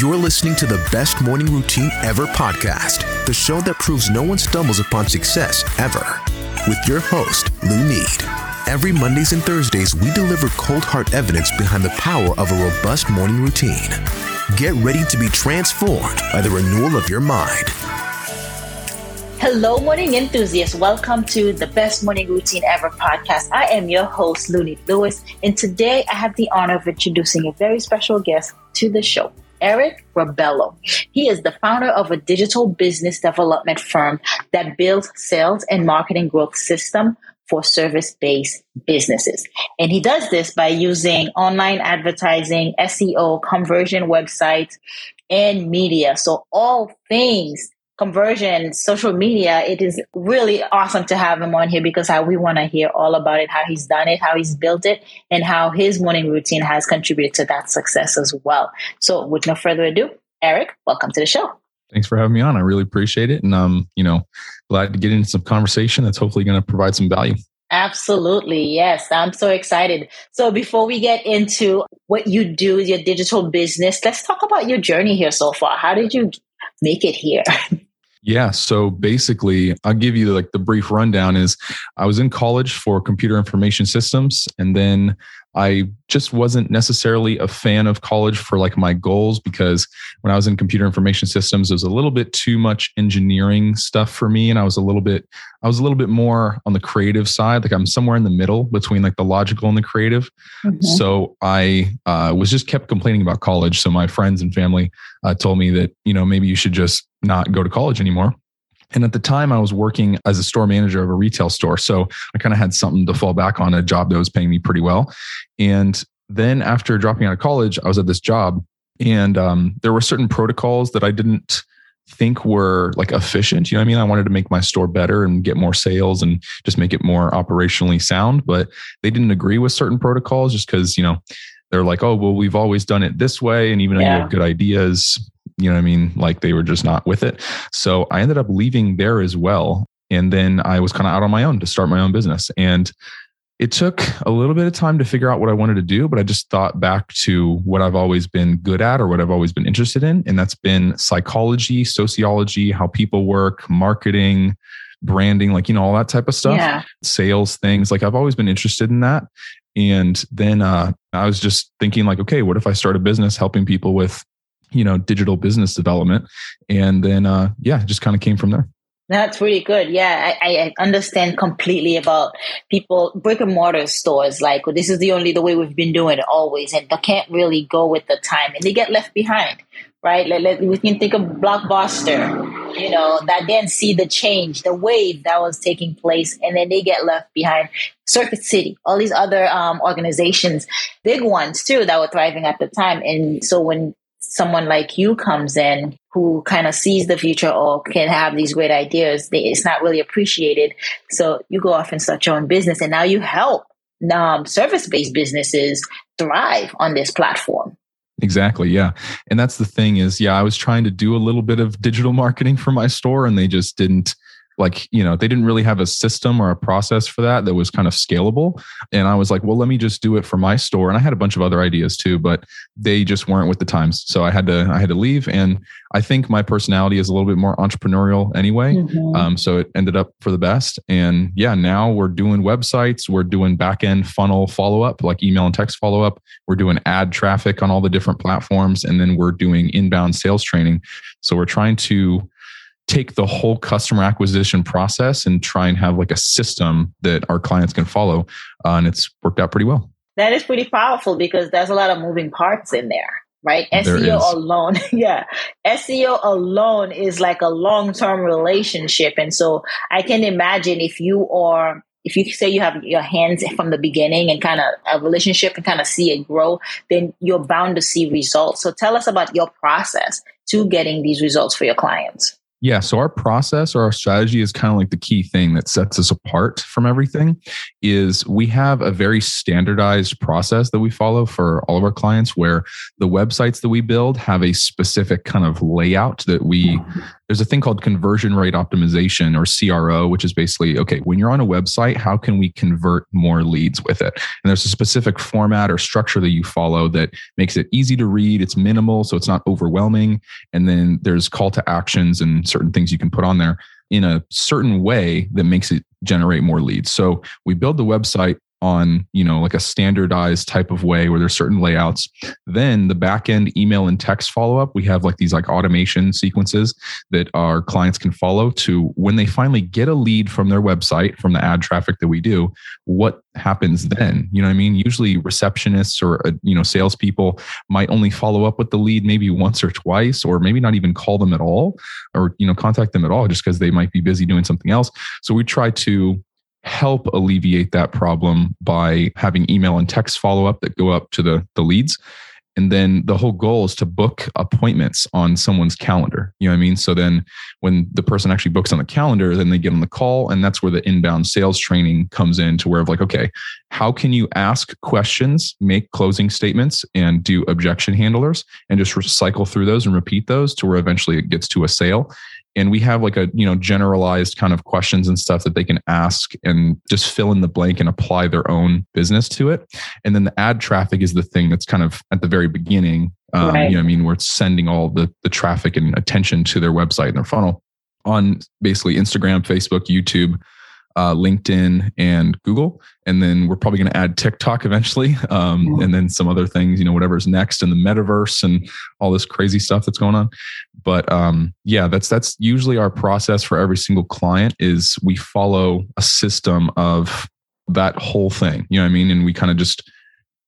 You're listening to the Best Morning Routine Ever podcast, the show that proves no one stumbles upon success ever. With your host, Lou Need. Every Mondays and Thursdays, we deliver cold hard evidence behind the power of a robust morning routine. Get ready to be transformed by the renewal of your mind. Hello, morning enthusiasts. Welcome to the Best Morning Routine Ever podcast. I am your host, Looney Lewis, and today I have the honor of introducing a very special guest to the show. Eric Rebello. He is the founder of a digital business development firm that builds sales and marketing growth system for service based businesses. And he does this by using online advertising, SEO, conversion websites, and media. So all things conversion, social media, it is really awesome to have him on here because how we want to hear all about it, how he's done it, how he's built it, and how his morning routine has contributed to that success as well. So with no further ado, Eric, welcome to the show. Thanks for having me on. I really appreciate it. And I'm, you know, glad to get into some conversation that's hopefully going to provide some value. Absolutely. Yes. I'm so excited. So before we get into what you do, with your digital business, let's talk about your journey here so far. How did you make it here? Yeah. So basically, I'll give you like the brief rundown is I was in college for computer information systems and then I just wasn't necessarily a fan of college for like my goals because when I was in computer information systems, it was a little bit too much engineering stuff for me. And I was a little bit, I was a little bit more on the creative side. Like I'm somewhere in the middle between like the logical and the creative. Mm-hmm. So I uh, was just kept complaining about college. So my friends and family uh, told me that, you know, maybe you should just not go to college anymore. And at the time, I was working as a store manager of a retail store. So I kind of had something to fall back on, a job that was paying me pretty well. And then after dropping out of college, I was at this job. And um, there were certain protocols that I didn't think were like efficient. You know what I mean? I wanted to make my store better and get more sales and just make it more operationally sound. But they didn't agree with certain protocols just because, you know, they're like, oh, well, we've always done it this way. And even though yeah. you have good ideas, you know what I mean? Like they were just not with it. So I ended up leaving there as well. And then I was kind of out on my own to start my own business. And it took a little bit of time to figure out what I wanted to do, but I just thought back to what I've always been good at or what I've always been interested in. And that's been psychology, sociology, how people work, marketing, branding, like, you know, all that type of stuff, yeah. sales things. Like I've always been interested in that. And then uh, I was just thinking, like, okay, what if I start a business helping people with you know digital business development and then uh yeah just kind of came from there that's really good. Yeah, I, I, understand completely about people brick and mortar stores. Like well, this is the only the way we've been doing it always, and they can't really go with the time, and they get left behind. Right? Like, like we can think of Blockbuster, you know, that didn't see the change, the wave that was taking place, and then they get left behind. Circuit City, all these other um, organizations, big ones too, that were thriving at the time. And so when someone like you comes in who kind of sees the future or can have these great ideas, it's not really appreciated. So you go off and start your own business, and now you help um, service based businesses thrive on this platform. Exactly. Yeah. And that's the thing is, yeah, I was trying to do a little bit of digital marketing for my store and they just didn't like you know they didn't really have a system or a process for that that was kind of scalable. And i was like well let me just do it for my store. And i had a bunch of other ideas too but they just weren't with the times. So i had to i had to leave. And i think my personality is a little bit more entrepreneurial anyway. Mm-hmm. um, so it ended up for the best. And yeah now we're doing websites. We're doing back end funnel follow up like email and text follow up we're doing ad traffic on all the different platforms. And then we're doing inbound sales training. So we're trying to take the whole customer acquisition process and try and have like a system that our clients can follow. Uh, and it's worked out pretty well. That is pretty powerful because there's a lot of moving parts in there, right? There SEO is. alone, yeah. SEO alone is like a long term relationship. And so I can imagine if you are if you say you have your hands from the beginning and kind of a relationship and kind of see it grow, then you're bound to see results. So tell us about your process to getting these results for your clients. Yeah. So our process or our strategy is kind of like the key thing that sets us apart from everything is we have a very standardized process that we follow for all of our clients where the websites that we build have a specific kind of layout that we there's a thing called conversion rate optimization or CRO, which is basically okay, when you're on a website, how can we convert more leads with it? And there's a specific format or structure that you follow that makes it easy to read, it's minimal, so it's not overwhelming. And then there's call to actions and certain things you can put on there in a certain way that makes it generate more leads. So we build the website on you know like a standardized type of way where there's certain layouts. Then the backend email and text follow up we have like these like automation sequences that our clients can follow to when they finally get a lead from their website from the ad traffic that we do what happens then? You know what i mean? Usually receptionists or uh, you know salespeople might only follow up with the lead maybe once or twice or maybe not even call them at all or you know contact them at all just because they might be busy doing something else. So we try to help alleviate that problem by having email and text follow up that go up to the, the leads. And then the whole goal is to book appointments on someone's calendar. You know what I mean? So then when the person actually books on the calendar, then they get on the call. And that's where the inbound sales training comes in to where of like, okay, how can you ask questions, make closing statements, and do objection handlers and just recycle through those and repeat those to where eventually it gets to a sale and we have like a you know generalized kind of questions and stuff that they can ask and just fill in the blank and apply their own business to it and then the ad traffic is the thing that's kind of at the very beginning um, right. you know i mean we're sending all the the traffic and attention to their website and their funnel on basically instagram facebook youtube uh, LinkedIn and Google. And then we're probably going to add TikTok eventually. Um. And then some other things, you know, whatever's next in the metaverse and all this crazy stuff that's going on. But um, yeah, that's that's usually our process for every single client is we follow a system of that whole thing. You know what I mean? And we kind of just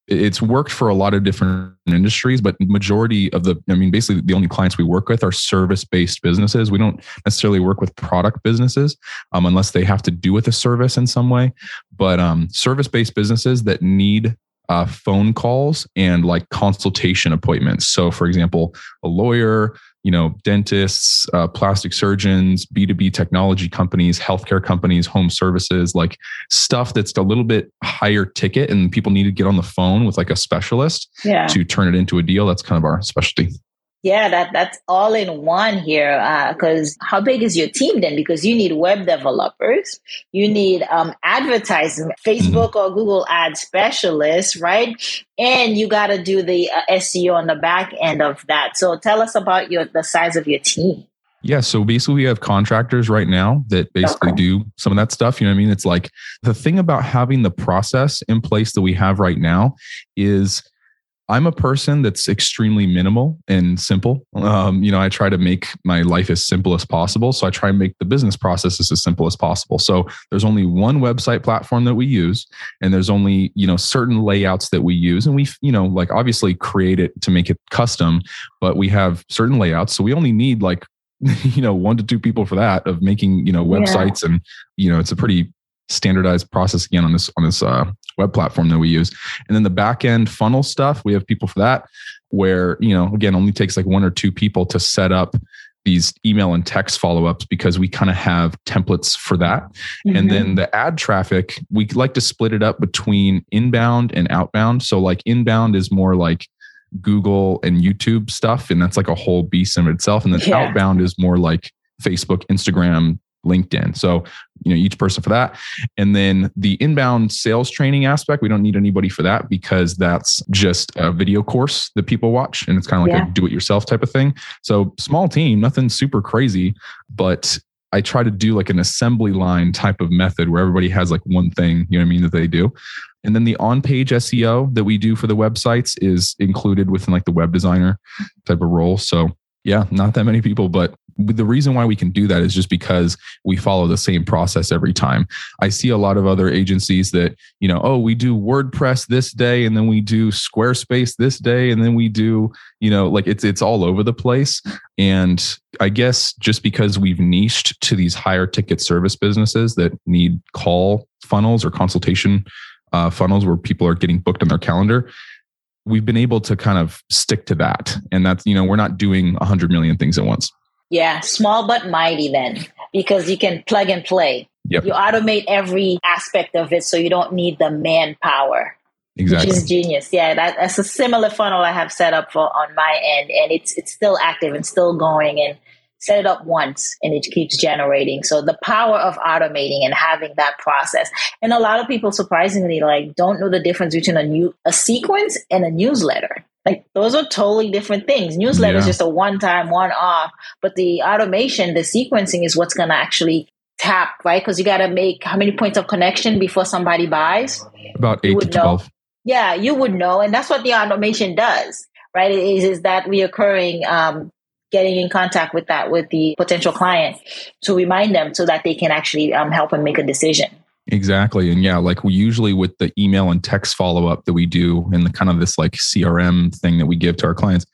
it's worked for a lot of different industries but majority of the i mean basically the only clients we work with are service based businesses. We don't necessarily work with product businesses um, unless they have to do with a service in some way. But um, service based businesses that need uh, phone calls and like consultation appointments. So for example a lawyer you know, dentists, uh, plastic surgeons, B2B technology companies, healthcare companies, home services, like stuff that's a little bit higher ticket and people need to get on the phone with like a specialist yeah. to turn it into a deal. That's kind of our specialty. Yeah, that that's all in one here. Because uh, how big is your team then? Because you need web developers, you need um, advertising, Facebook mm-hmm. or Google ad specialists, right? And you got to do the uh, SEO on the back end of that. So tell us about your the size of your team. Yeah, so basically we have contractors right now that basically okay. do some of that stuff. You know what I mean? It's like the thing about having the process in place that we have right now is I'm a person that's extremely minimal and simple. Um, you know, I try to make my life as simple as possible. So I try and make the business processes as simple as possible. So there's only one website platform that we use, and there's only, you know, certain layouts that we use. And we, you know, like obviously create it to make it custom, but we have certain layouts. So we only need like, you know, one to two people for that of making, you know, websites. Yeah. And, you know, it's a pretty standardized process again on this on this uh, web platform that we use and then the back end funnel stuff we have people for that where you know again only takes like one or two people to set up these email and text follow-ups because we kind of have templates for that mm-hmm. and then the ad traffic we like to split it up between inbound and outbound so like inbound is more like google and youtube stuff and that's like a whole beast in itself and then yeah. outbound is more like facebook instagram LinkedIn. So, you know, each person for that. And then the inbound sales training aspect, we don't need anybody for that because that's just a video course that people watch and it's kind of like yeah. a do it yourself type of thing. So, small team, nothing super crazy, but I try to do like an assembly line type of method where everybody has like one thing, you know what I mean, that they do. And then the on page SEO that we do for the websites is included within like the web designer type of role. So, yeah, not that many people, but the reason why we can do that is just because we follow the same process every time. I see a lot of other agencies that, you know, oh, we do WordPress this day and then we do Squarespace this day and then we do, you know, like it's it's all over the place. And I guess just because we've niched to these higher ticket service businesses that need call funnels or consultation uh, funnels where people are getting booked on their calendar, we've been able to kind of stick to that. And that's, you know, we're not doing 100 million things at once. Yeah, small but mighty then, because you can plug and play. Yep. You automate every aspect of it so you don't need the manpower. Exactly. Which is genius. Yeah, that, that's a similar funnel I have set up for on my end and it's it's still active and still going and set it up once and it keeps generating. So the power of automating and having that process. And a lot of people surprisingly like don't know the difference between a new a sequence and a newsletter. Like those are totally different things. Newsletter yeah. is just a one time, one off, but the automation, the sequencing is what's going to actually tap, right? Because you got to make how many points of connection before somebody buys? About eight to 12. Know. Yeah, you would know. And that's what the automation does, right? It is, is that reoccurring, um, getting in contact with that, with the potential client to remind them so that they can actually um, help and make a decision. Exactly. And yeah, like we usually with the email and text follow up that we do and the kind of this like CRM thing that we give to our clients,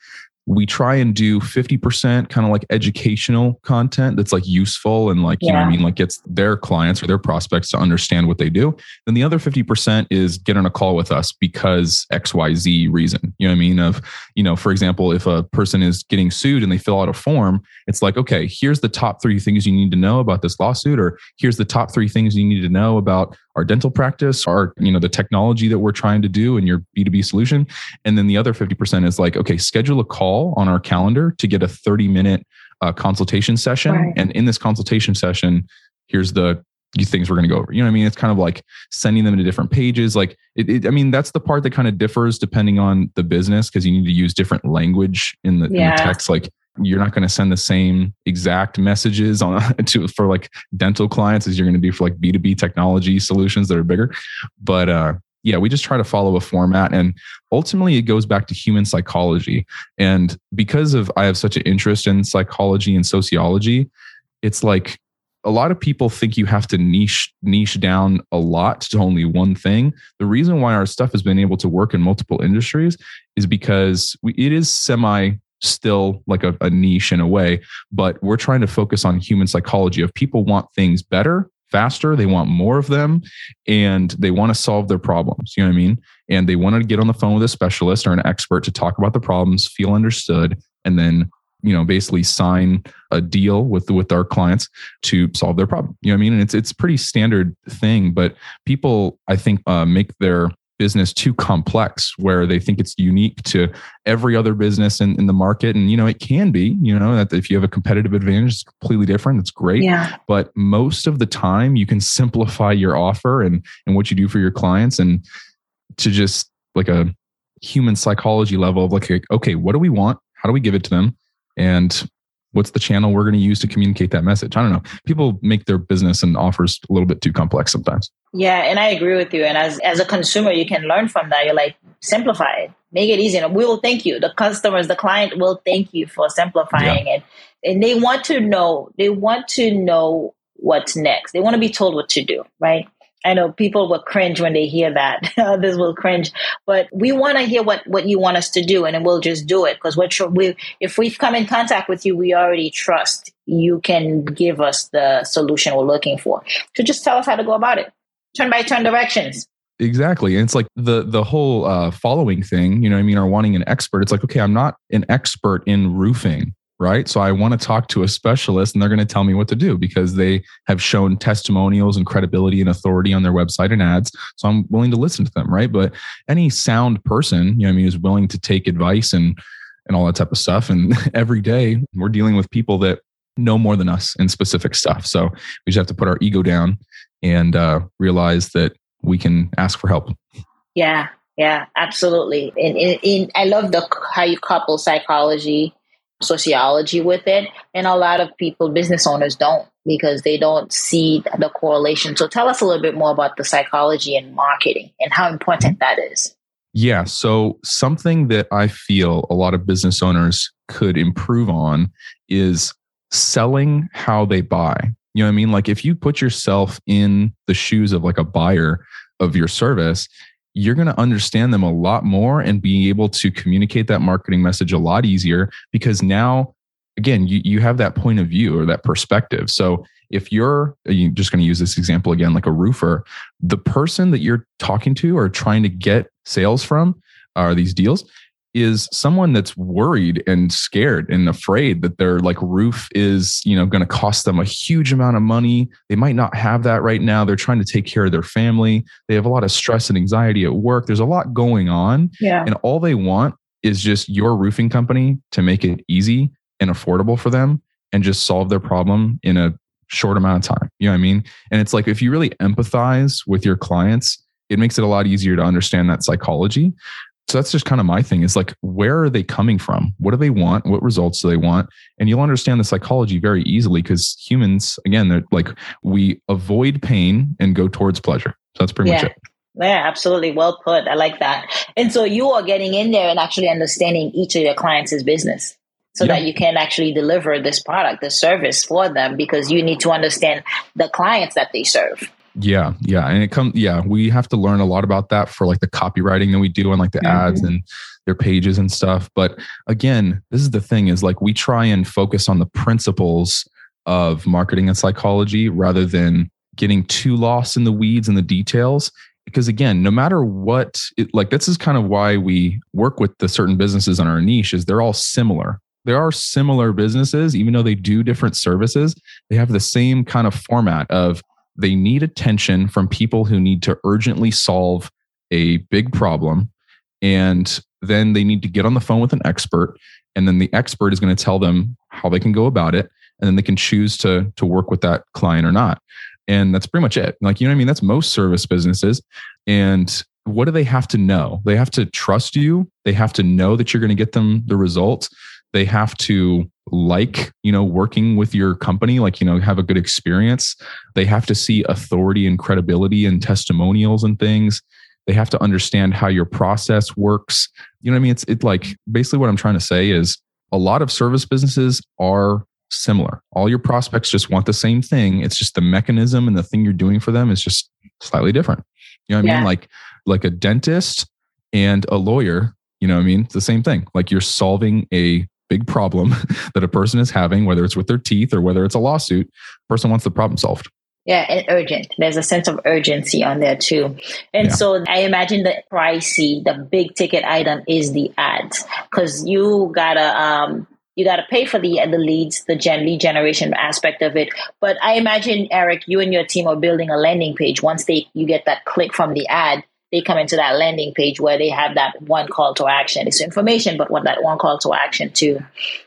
we try and do 50% kind of like educational content that's like useful and like, you know I mean? Like gets their clients or their prospects to understand what they do. Then the other 50% is get on a call with us because XYZ reason. You know what I mean? Of, you know, for example, if a person is getting sued and they fill out a form, it's like, okay, here's the top three things you need to know about this lawsuit, or here's the top three things you need to know about our dental practice, our, you know, the technology that we're trying to do in your B2B solution. And then the other 50% is like, okay, schedule a call on our calendar to get a 30 minute uh, consultation session. Right. And in this consultation session, here's the things we're going to go over. You know what I mean? It's kind of like sending them to different pages. Like, it, it, I mean, that's the part that kind of differs depending on the business because you need to use different language in the, yeah. in the text. Like, you're not going to send the same exact messages on to for like dental clients as you're going to do for like B2B technology solutions that are bigger. But uh yeah, we just try to follow a format and ultimately it goes back to human psychology. And because of I have such an interest in psychology and sociology, it's like a lot of people think you have to niche niche down a lot to only one thing. The reason why our stuff has been able to work in multiple industries is because we, it is semi still like a, a niche in a way, but we're trying to focus on human psychology. If people want things better, faster, they want more of them, and they want to solve their problems. You know what I mean? And they want to get on the phone with a specialist or an expert to talk about the problems, feel understood, and then you know basically sign a deal with with our clients to solve their problem you know what i mean and it's it's pretty standard thing but people i think uh, make their business too complex where they think it's unique to every other business in, in the market. And you know it can be you know that if you have a competitive advantage it's completely different. It's great. Yeah. but most of the time you can simplify your offer and and what you do for your clients and to just like a human psychology level of like okay what do we want? How do we give it to them? And what's the channel we're going to use to communicate that message i don't know people make their business and offers a little bit too complex sometimes yeah, and I agree with you. And as as a consumer, you can learn from that. You're like, simplify it, make it easy. And we will thank you. The customers, the client will thank you for simplifying yeah. it. And they want to know, they want to know what's next. They want to be told what to do, right? I know people will cringe when they hear that. Others will cringe, but we want to hear what, what you want us to do, and we'll just do it because sure we if we've come in contact with you, we already trust you can give us the solution we're looking for. So just tell us how to go about it. Turn by turn directions. Exactly. And it's like the the whole uh, following thing you know i mean or wanting an expert. It's like okay i'm not an expert in roofing right? So i want to talk to a specialist and they're going to tell me what to do because they have shown testimonials and credibility and authority on their website and ads. So i'm willing to listen to them right? But any sound person you know i mean is willing to take advice and and all that type of stuff. And every day we're dealing with people that know more than us in specific stuff. So we just have to put our ego down and uh, realize that we can ask for help. Yeah, yeah, absolutely. And, and, I love the how you couple psychology, sociology with it, and a lot of people, business owners, don't because they don't see the correlation. So tell us a little bit more about the psychology and marketing and how important that is. Yeah. So, something that I feel a lot of business owners could improve on is selling how they buy. You know what I mean? Like if you put yourself in the shoes of like a buyer of your service, you're going to understand them a lot more and be able to communicate that marketing message a lot easier because now again you, you have that point of view or that perspective. So if you're, you're just going to use this example again like a roofer the person that you're talking to or trying to get sales from are these deals is someone that's worried and scared and afraid that their like roof is you know going to cost them a huge amount of money they might not have that right now they're trying to take care of their family they have a lot of stress and anxiety at work there's a lot going on yeah. and all they want is just your roofing company to make it easy and affordable for them and just solve their problem in a short amount of time. You know what I mean? And it's like if you really empathize with your clients, it makes it a lot easier to understand that psychology. So that's just kind of my thing is like, where are they coming from? What do they want? What results do they want? And you'll understand the psychology very easily because humans, again, they're like, we avoid pain and go towards pleasure. So that's pretty yeah. much it. Yeah, absolutely. Well put. I like that. And so you are getting in there and actually understanding each of your clients' business so yeah. that you can actually deliver this product, this service for them because you need to understand the clients that they serve. Yeah, yeah. And it comes yeah, we have to learn a lot about that for like the copywriting that we do and like the mm-hmm. ads and their pages and stuff. But again, this is the thing is like we try and focus on the principles of marketing and psychology rather than getting too lost in the weeds and the details because again no matter what it, like this is kind of why we work with the certain businesses on our niche is they're all similar there are similar businesses even though they do different services they have the same kind of format of they need attention from people who need to urgently solve a big problem and then they need to get on the phone with an expert and then the expert is going to tell them how they can go about it and then they can choose to to work with that client or not and that's pretty much it. Like, you know what I mean? That's most service businesses. And what do they have to know? They have to trust you. They have to know that you're going to get them the results. They have to like, you know, working with your company, like, you know, have a good experience. They have to see authority and credibility and testimonials and things. They have to understand how your process works. You know what I mean? It's it's like basically what I'm trying to say is a lot of service businesses are similar. All your prospects just want the same thing. It's just the mechanism and the thing you're doing for them is just slightly different. You know what yeah. I mean? Like like a dentist and a lawyer, you know what I mean? It's the same thing. Like you're solving a big problem that a person is having, whether it's with their teeth or whether it's a lawsuit. Person wants the problem solved. Yeah, and urgent. There's a sense of urgency on there too. And yeah. so I imagine the pricey, the big ticket item is the ads because you gotta um, you got to pay for the the leads, the gen lead generation aspect of it. But I imagine Eric, you and your team are building a landing page. Once they you get that click from the ad, they come into that landing page where they have that one call to action. It's information, but what that one call to action to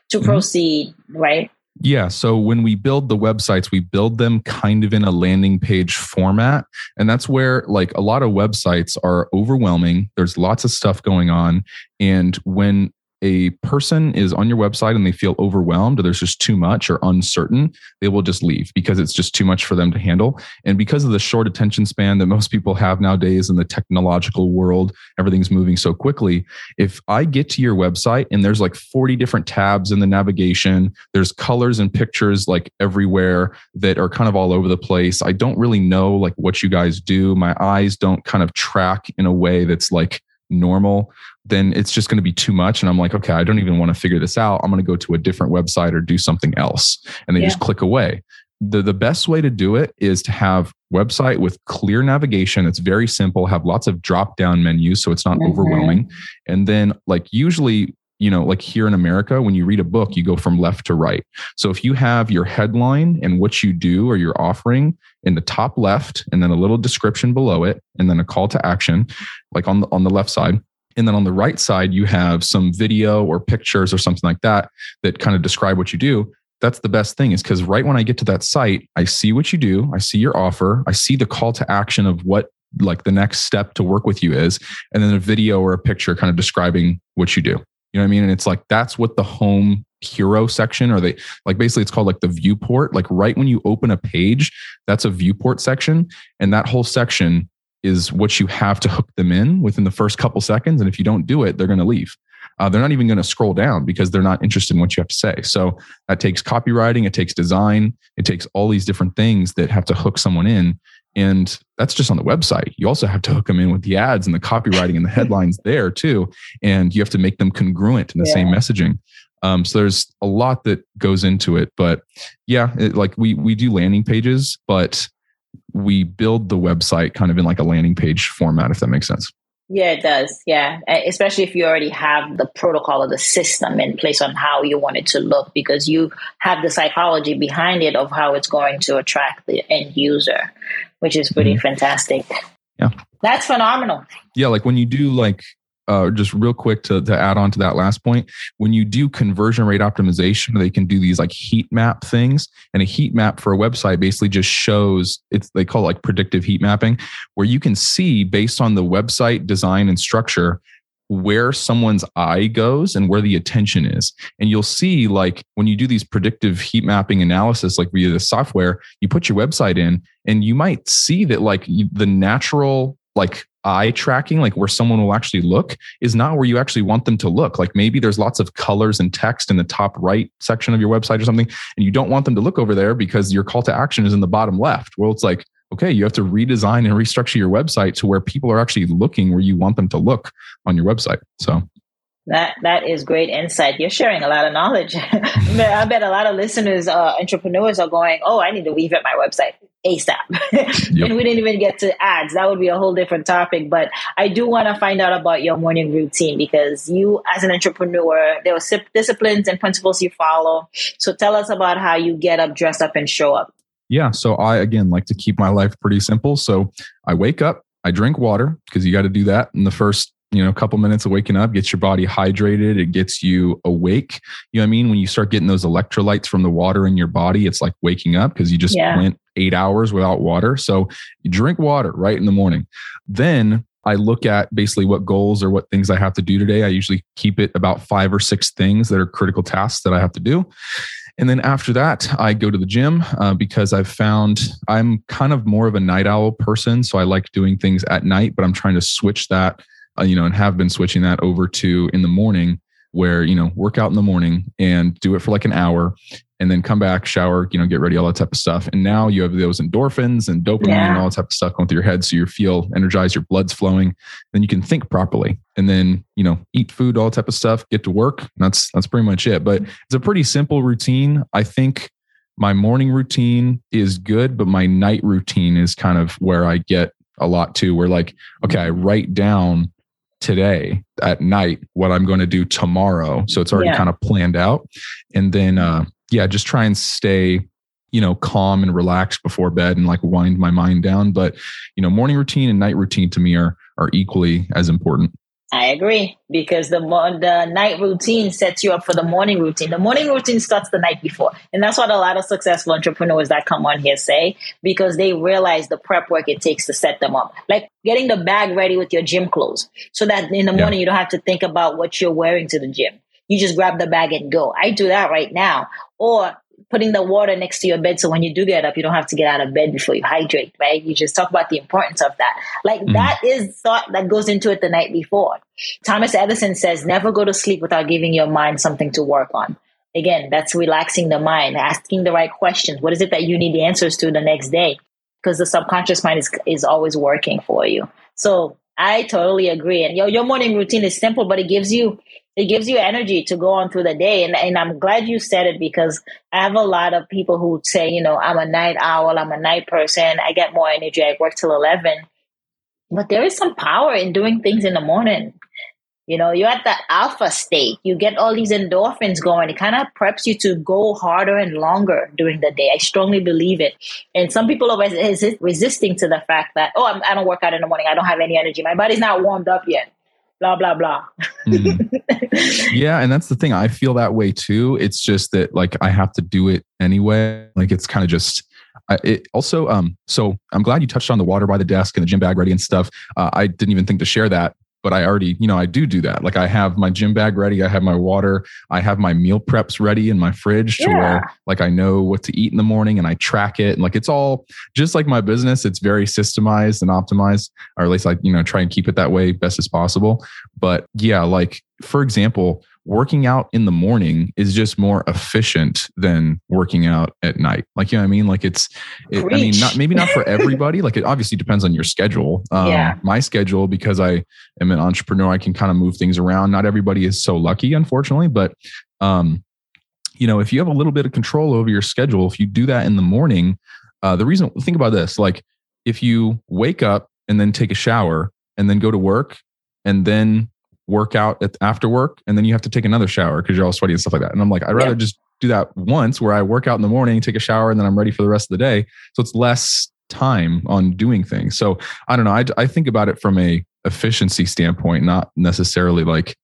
to mm-hmm. proceed, right? Yeah. So when we build the websites, we build them kind of in a landing page format. And that's where, like, a lot of websites are overwhelming. There's lots of stuff going on. And when a person is on your website and they feel overwhelmed or there's just too much or uncertain, they will just leave because it's just too much for them to handle. And because of the short attention span that most people have nowadays in the technological world, everything's moving so quickly. If I get to your website and there's like 40 different tabs in the navigation, there's colors and pictures like everywhere that are kind of all over the place. I don't really know like what you guys do. My eyes don't kind of track in a way that's like normal, then it's just going to be too much. And I'm like, okay, I don't even want to figure this out. I'm going to go to a different website or do something else. And they yeah. just click away. The, the best way to do it is to have website with clear navigation. It's very simple, have lots of drop down menus so it's not mm-hmm. overwhelming. And then like usually you know, like here in America, when you read a book, you go from left to right. So if you have your headline and what you do or your offering in the top left, and then a little description below it, and then a call to action, like on the on the left side, and then on the right side, you have some video or pictures or something like that that kind of describe what you do. That's the best thing is because right when I get to that site, I see what you do, I see your offer, I see the call to action of what like the next step to work with you is, and then a video or a picture kind of describing what you do. You know what I mean? And it's like that's what the home hero section or they like basically it's called like the viewport. Like right when you open a page, that's a viewport section. And that whole section is what you have to hook them in within the first couple seconds. And if you don't do it, they're going to leave. Uh, they're not even going to scroll down because they're not interested in what you have to say. So that takes copywriting, it takes design, it takes all these different things that have to hook someone in. And that's just on the website. You also have to hook them in with the ads and the copywriting and the headlines there too. And you have to make them congruent in the yeah. same messaging. Um, so there's a lot that goes into it. But yeah, it, like we we do landing pages, but we build the website kind of in like a landing page format, if that makes sense. Yeah, it does. Yeah. Especially if you already have the protocol or the system in place on how you want it to look, because you have the psychology behind it of how it's going to attract the end user which is pretty mm-hmm. fantastic. Yeah. That's phenomenal. Yeah. Like when you do like uh, just real quick to, to add on to that last point, when you do conversion rate optimization, they can do these like heat map things. And a heat map for a website basically just shows it's they call it like predictive heat mapping, where you can see based on the website design and structure where someone's eye goes and where the attention is. And you'll see, like, when you do these predictive heat mapping analysis, like via the software, you put your website in, and you might see that, like, the natural, like, eye tracking, like where someone will actually look, is not where you actually want them to look. Like maybe there's lots of colors and text in the top right section of your website or something, and you don't want them to look over there because your call to action is in the bottom left. Well, it's like, okay, you have to redesign and restructure your website to where people are actually looking where you want them to look on your website. So that that is great insight. You're sharing a lot of knowledge. I bet a lot of listeners, uh, entrepreneurs, are going, "Oh, I need to revamp my website ASAP." yep. and we didn't even get to ads. That would be a whole different topic. But I do want to find out about your morning routine because you, as an entrepreneur, there are disciplines and principles you follow. So tell us about how you get up, dress up, and show up. Yeah. So I again like to keep my life pretty simple. So I wake up, I drink water because you got to do that in the first you know, couple minutes of waking up gets your body hydrated. It gets you awake. You know what I mean? When you start getting those electrolytes from the water in your body, it's like waking up because you just yeah. went eight hours without water. So you drink water right in the morning. Then I look at basically what goals or what things I have to do today. I usually keep it about five or six things that are critical tasks that I have to do. And then after that, I go to the gym uh, because I've found I'm kind of more of a night owl person. So I like doing things at night, but I'm trying to switch that uh, you know, and have been switching that over to in the morning where, you know, work out in the morning and do it for like an hour and then come back, shower, you know, get ready, all that type of stuff. And now you have those endorphins and dopamine yeah. and all that type of stuff going through your head. So you feel energized, your blood's flowing, then you can think properly. And then, you know, eat food, all that type of stuff, get to work. That's that's pretty much it. But it's a pretty simple routine. I think my morning routine is good, but my night routine is kind of where I get a lot too, where like, okay, I write down today at night what I'm going to do tomorrow. So it's already yeah. kind of planned out. And then, uh, yeah, just try and stay, you know, calm and relaxed before bed and like wind my mind down. But, you know, morning routine and night routine to me are, are equally as important. I agree because the the night routine sets you up for the morning routine. The morning routine starts the night before, and that's what a lot of successful entrepreneurs that come on here say because they realize the prep work it takes to set them up. Like getting the bag ready with your gym clothes, so that in the morning yeah. you don't have to think about what you're wearing to the gym. You just grab the bag and go. I do that right now. Or putting the water next to your bed so when you do get up, you don't have to get out of bed before you hydrate, right? You just talk about the importance of that. Like mm. that is thought that goes into it the night before. Thomas Edison says, never go to sleep without giving your mind something to work on. Again, that's relaxing the mind, asking the right questions. What is it that you need the answers to the next day? Because the subconscious mind is, is always working for you. So I totally agree. And your, your morning routine is simple, but it gives you it gives you energy to go on through the day. And, and I'm glad you said it because I have a lot of people who say, you know, I'm a night owl, I'm a night person, I get more energy, I work till 11. But there is some power in doing things in the morning. You know, you're at the alpha state. You get all these endorphins going. It kind of preps you to go harder and longer during the day. I strongly believe it. And some people are resist, resisting to the fact that, oh, I'm, I do not work out in the morning. I don't have any energy. My body's not warmed up yet blah blah blah mm. yeah and that's the thing i feel that way too it's just that like i have to do it anyway like it's kind of just it also um so i'm glad you touched on the water by the desk and the gym bag ready and stuff uh, i didn't even think to share that but I already, you know, I do do that. Like I have my gym bag ready, I have my water, I have my meal preps ready in my fridge yeah. to where like I know what to eat in the morning and I track it. And like it's all just like my business, it's very systemized and optimized, or at least I, you know, try and keep it that way best as possible. But yeah, like for example, working out in the morning is just more efficient than working out at night. Like, you know what I mean? Like it's, it, I mean, not, maybe not for everybody. like it obviously depends on your schedule. Um, yeah. My schedule, because I am an entrepreneur, I can kind of move things around. Not everybody is so lucky, unfortunately, but, um, you know, if you have a little bit of control over your schedule, if you do that in the morning, uh, the reason, think about this, like if you wake up and then take a shower and then go to work and then work out at, after work and then you have to take another shower because you're all sweaty and stuff like that. And I'm like, I'd rather yeah. just do that once where I work out in the morning, take a shower, and then I'm ready for the rest of the day. So it's less time on doing things. So I don't know. I, I think about it from a efficiency standpoint, not necessarily like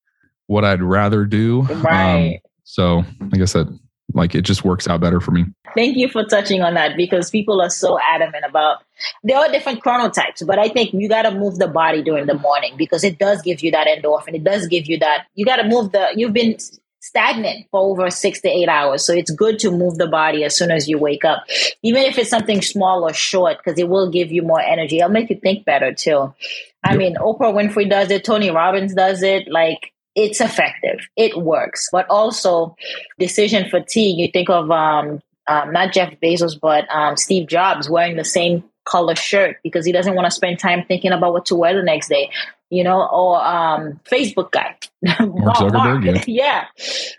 what I'd rather do. Um, right. Um, so I guess that like it just works out better for me. Thank you for touching on that because people are so adamant about there are different chronotypes, but I think you got to move the body during the morning because it does give you that endorphin. It does give you that. You got to move the. You've been stagnant for over six to eight hours, so it's good to move the body as soon as you wake up, even if it's something small or short, because it will give you more energy. It'll make you think better too. I yep. mean, Oprah Winfrey does it. Tony Robbins does it. Like it's effective. It works. But also decision fatigue. You think of um, um, not Jeff Bezos, but um, Steve Jobs wearing the same color shirt because he doesn't want to spend time thinking about what to wear the next day you know, or um, Facebook guy. Mark Zuckerberg, yeah. yeah.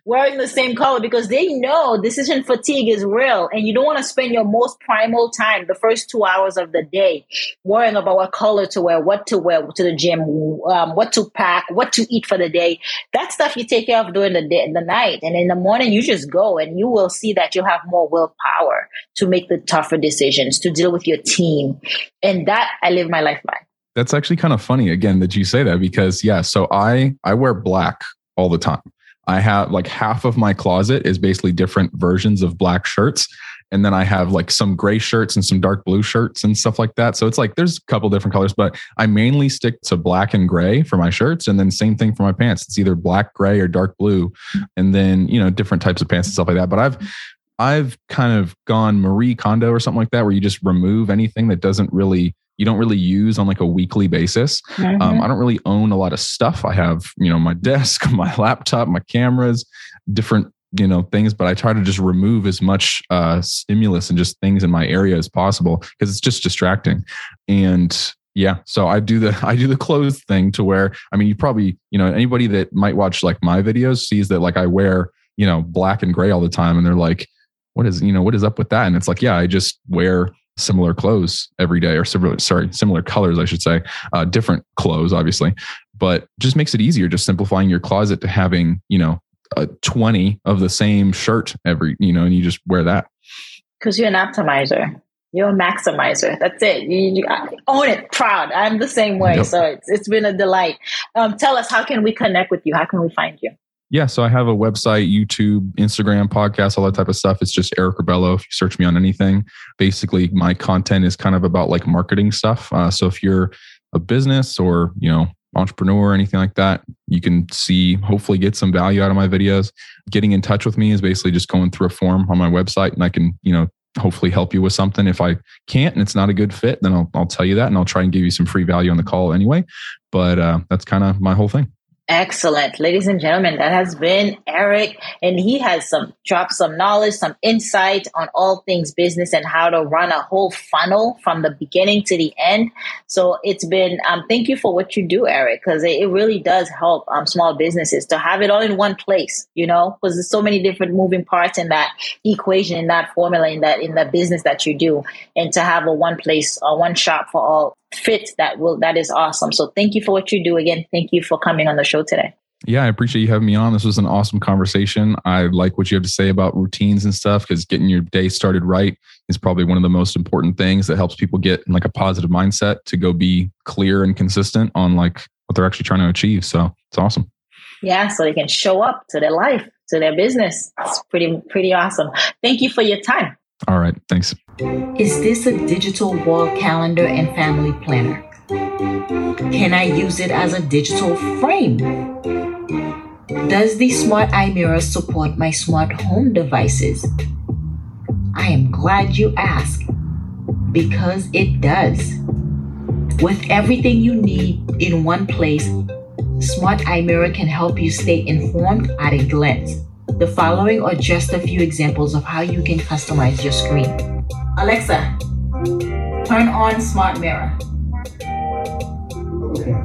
Wearing the same color because they know decision fatigue is real and you don't want to spend your most primal time, the first two hours of the day, worrying about what color to wear, what to wear to the gym, um, what to pack, what to eat for the day. That stuff you take care of during the day, the night. And in the morning, you just go and you will see that you have more willpower to make the tougher decisions, to deal with your team. And that I live my life by that's actually kind of funny again that you say that because yeah so i i wear black all the time. I have like half of my closet is basically different versions of black shirts and then i have like some gray shirts and some dark blue shirts and stuff like that. So it's like there's a couple different colors but i mainly stick to black and gray for my shirts and then same thing for my pants. It's either black gray or dark blue and then you know different types of pants and stuff like that. But i've I've kind of gone Marie Kondo or something like that, where you just remove anything that doesn't really you don't really use on like a weekly basis. Um, mm-hmm. Um, I don't really own a lot of stuff. I have, you know, my desk, my laptop, my cameras, different, you know, things, but I try to just remove as much uh, stimulus and just things in my area as possible because it's just distracting. And yeah, so I do the I do the clothes thing to where I mean, you probably, you know, anybody that might watch like my videos sees that like I wear, you know, black and gray all the time and they're like, what is, you know, what is up with that? And it's like, yeah, I just wear similar clothes every day or similar sorry similar colors i should say uh, different clothes obviously but just makes it easier just simplifying your closet to having you know a 20 of the same shirt every you know and you just wear that. Because you're an optimizer. You're a maximizer. That's it. You, you own it proud. I'm the same way. Yep. so it's, it's been a delight. Um, tell us how can we connect with you? How can we find you yeah, so I have a website, YouTube, Instagram, podcast, all that type of stuff. It's just Eric Rebello. If you search me on anything, basically my content is kind of about like marketing stuff. Uh, so if you're a business or you know entrepreneur or anything like that, you can see hopefully get some value out of my videos. Getting in touch with me is basically just going through a form on my website, and I can you know hopefully help you with something. If I can't and it's not a good fit, then I'll I'll tell you that, and I'll try and give you some free value on the call anyway. But uh, that's kind of my whole thing. Excellent. Ladies and gentlemen, that has been Eric, and he has some dropped some knowledge, some insight on all things business and how to run a whole funnel from the beginning to the end. So it's been, um, thank you for what you do, Eric, because it, it, really does help um, small businesses to have it all in one place, you know, because there's so many different moving parts in that equation, in that formula, in that, in the business that you do. And to have a one place, a one shop for all fit that will that is awesome so thank you for what you do again thank you for coming on the show today yeah, I appreciate you having me on. This was an awesome conversation. I like what you have to say about routines and stuff because getting your day started right is probably one of the most important things that helps people get in like a positive mindset to go be clear and consistent on like what they're actually trying to achieve. So it's awesome. Yeah, so they can show up to their life, to their business. It's pretty pretty awesome. Thank you for your time. All right. Thanks. Is this a digital wall calendar and family planner? Can I use it as a digital frame? Does the Smart Eye Mirror support my smart home devices? I am glad you asked because it does. With everything you need in one place, Smart Eye Mirror can help you stay informed at a glance. The following are just a few examples of how you can customize your screen. Alexa, turn on Smart Mirror. Okay.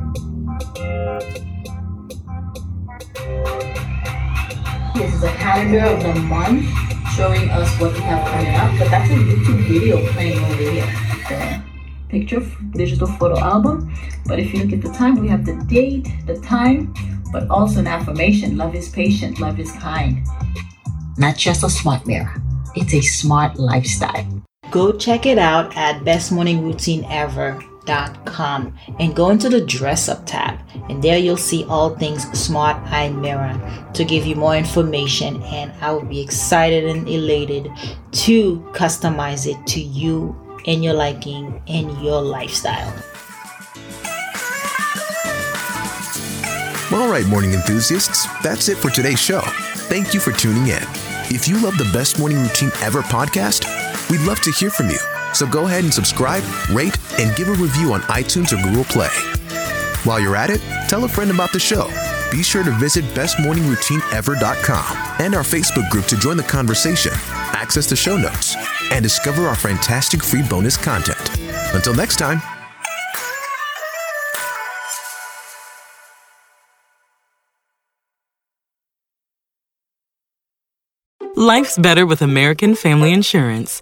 This is a calendar of the month showing us what we have coming up, but that's a YouTube video playing over here. picture digital photo album. But if you look at the time, we have the date, the time, but also an affirmation love is patient, love is kind. Not just a smart mirror, it's a smart lifestyle. Go check it out at Best Morning com and go into the dress up tab. And there you'll see all things smart eye mirror to give you more information. And i will be excited and elated to customize it to you and your liking and your lifestyle. All right morning enthusiasts that's it for today's show. Thank you for tuning in. If you love the best morning routine ever podcast we'd love to hear from you so go ahead and subscribe, rate, and give a review on iTunes or Google Play. While you're at it, tell a friend about the show. Be sure to visit bestmorningroutineever.com and our Facebook group to join the conversation, access the show notes, and discover our fantastic free bonus content. Until next time. Life's better with American Family Insurance